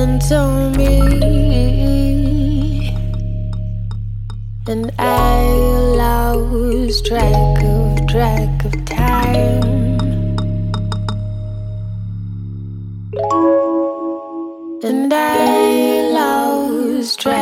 happened to me, and I lost track of track of time. And I lost track.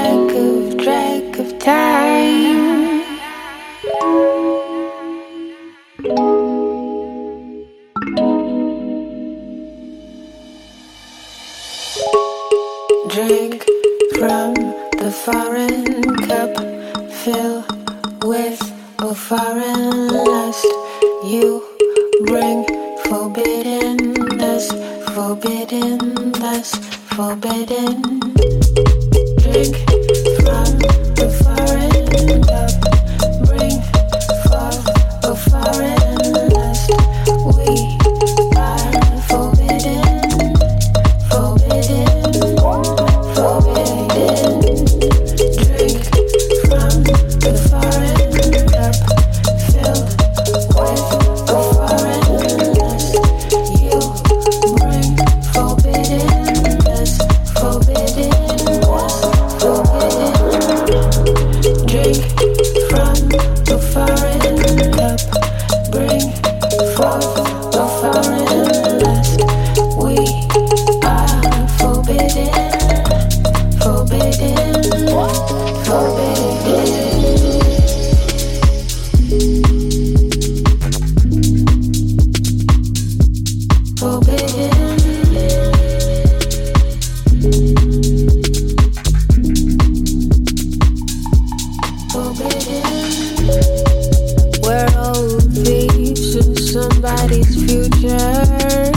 leads to somebody's future.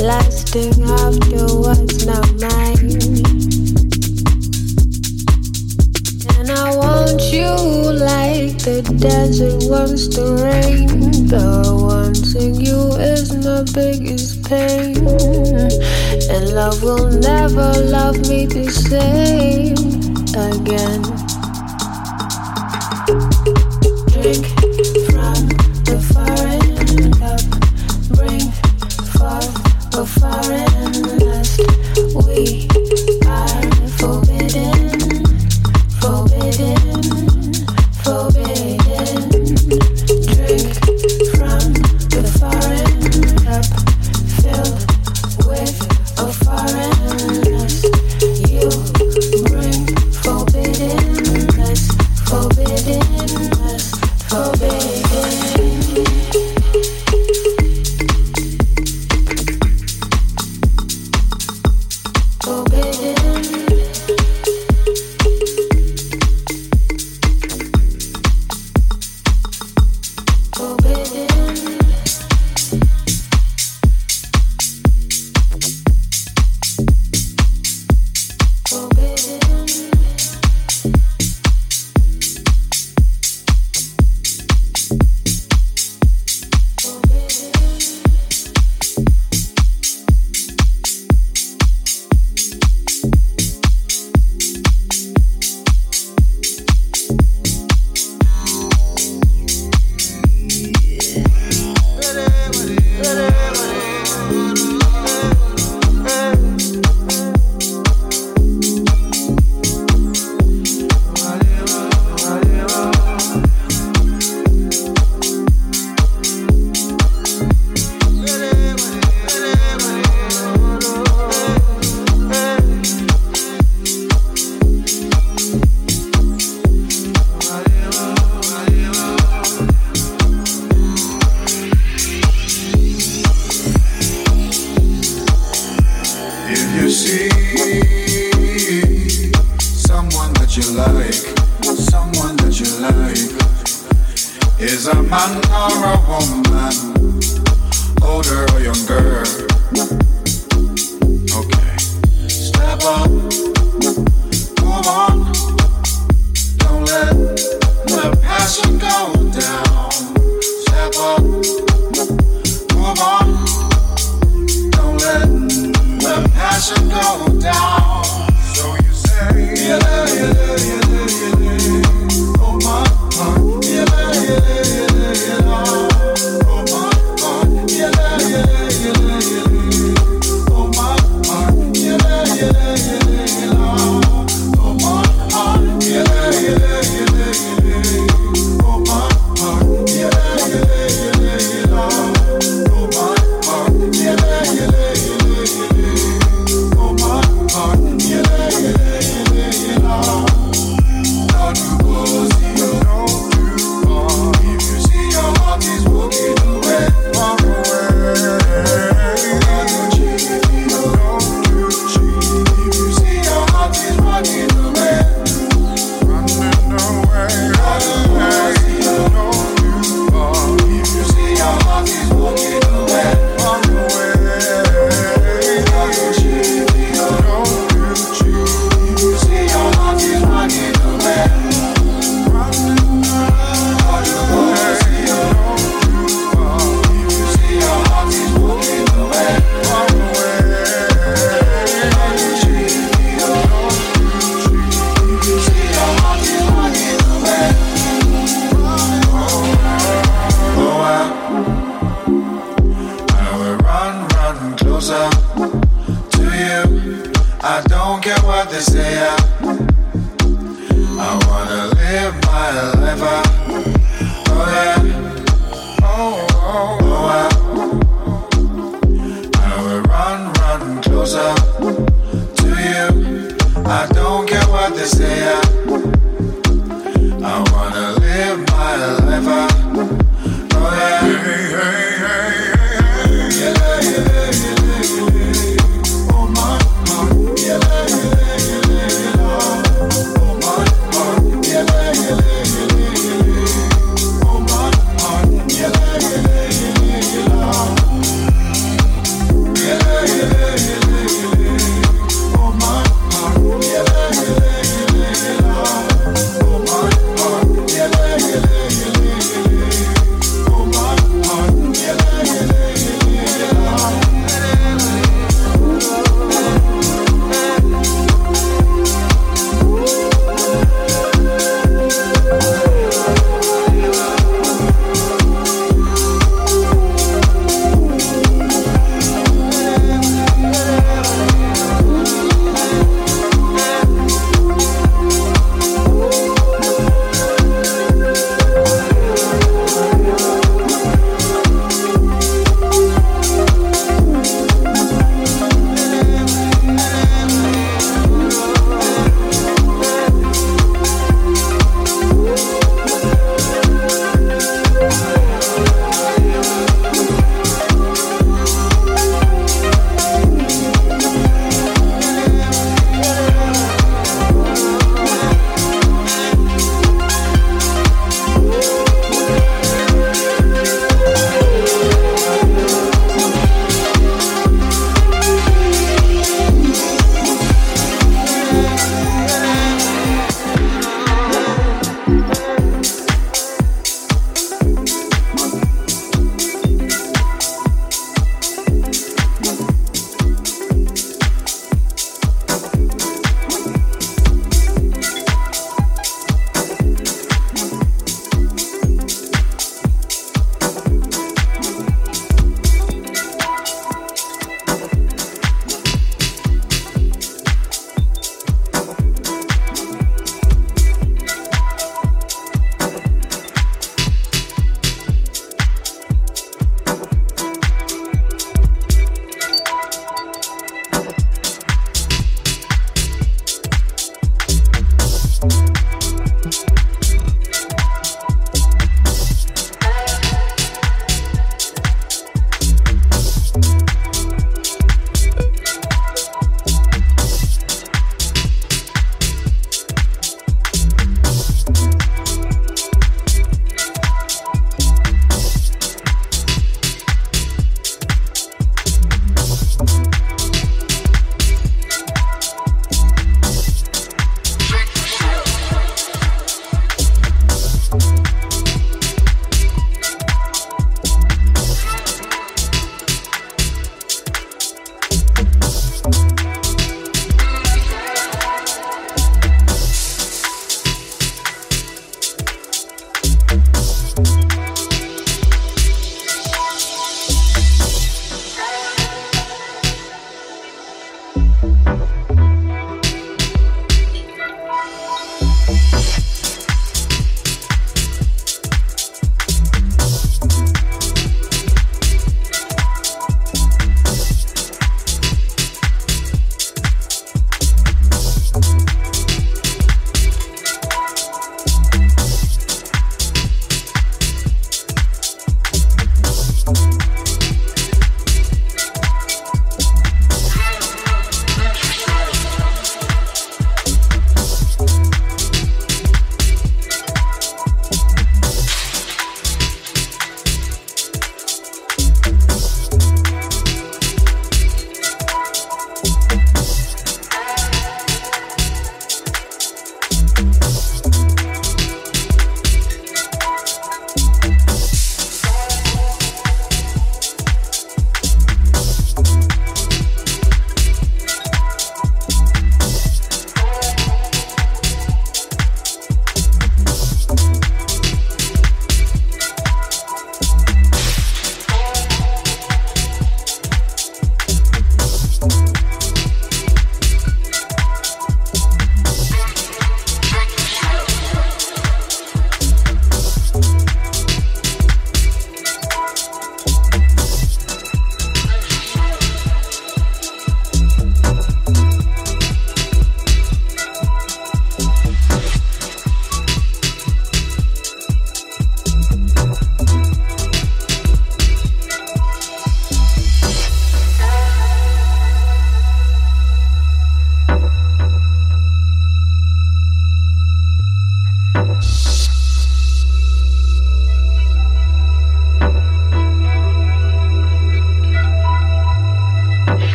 Lasting after what's not mine. And I want you like the desert wants the rain. The wanting you is my biggest pain. And love will never love me the same again.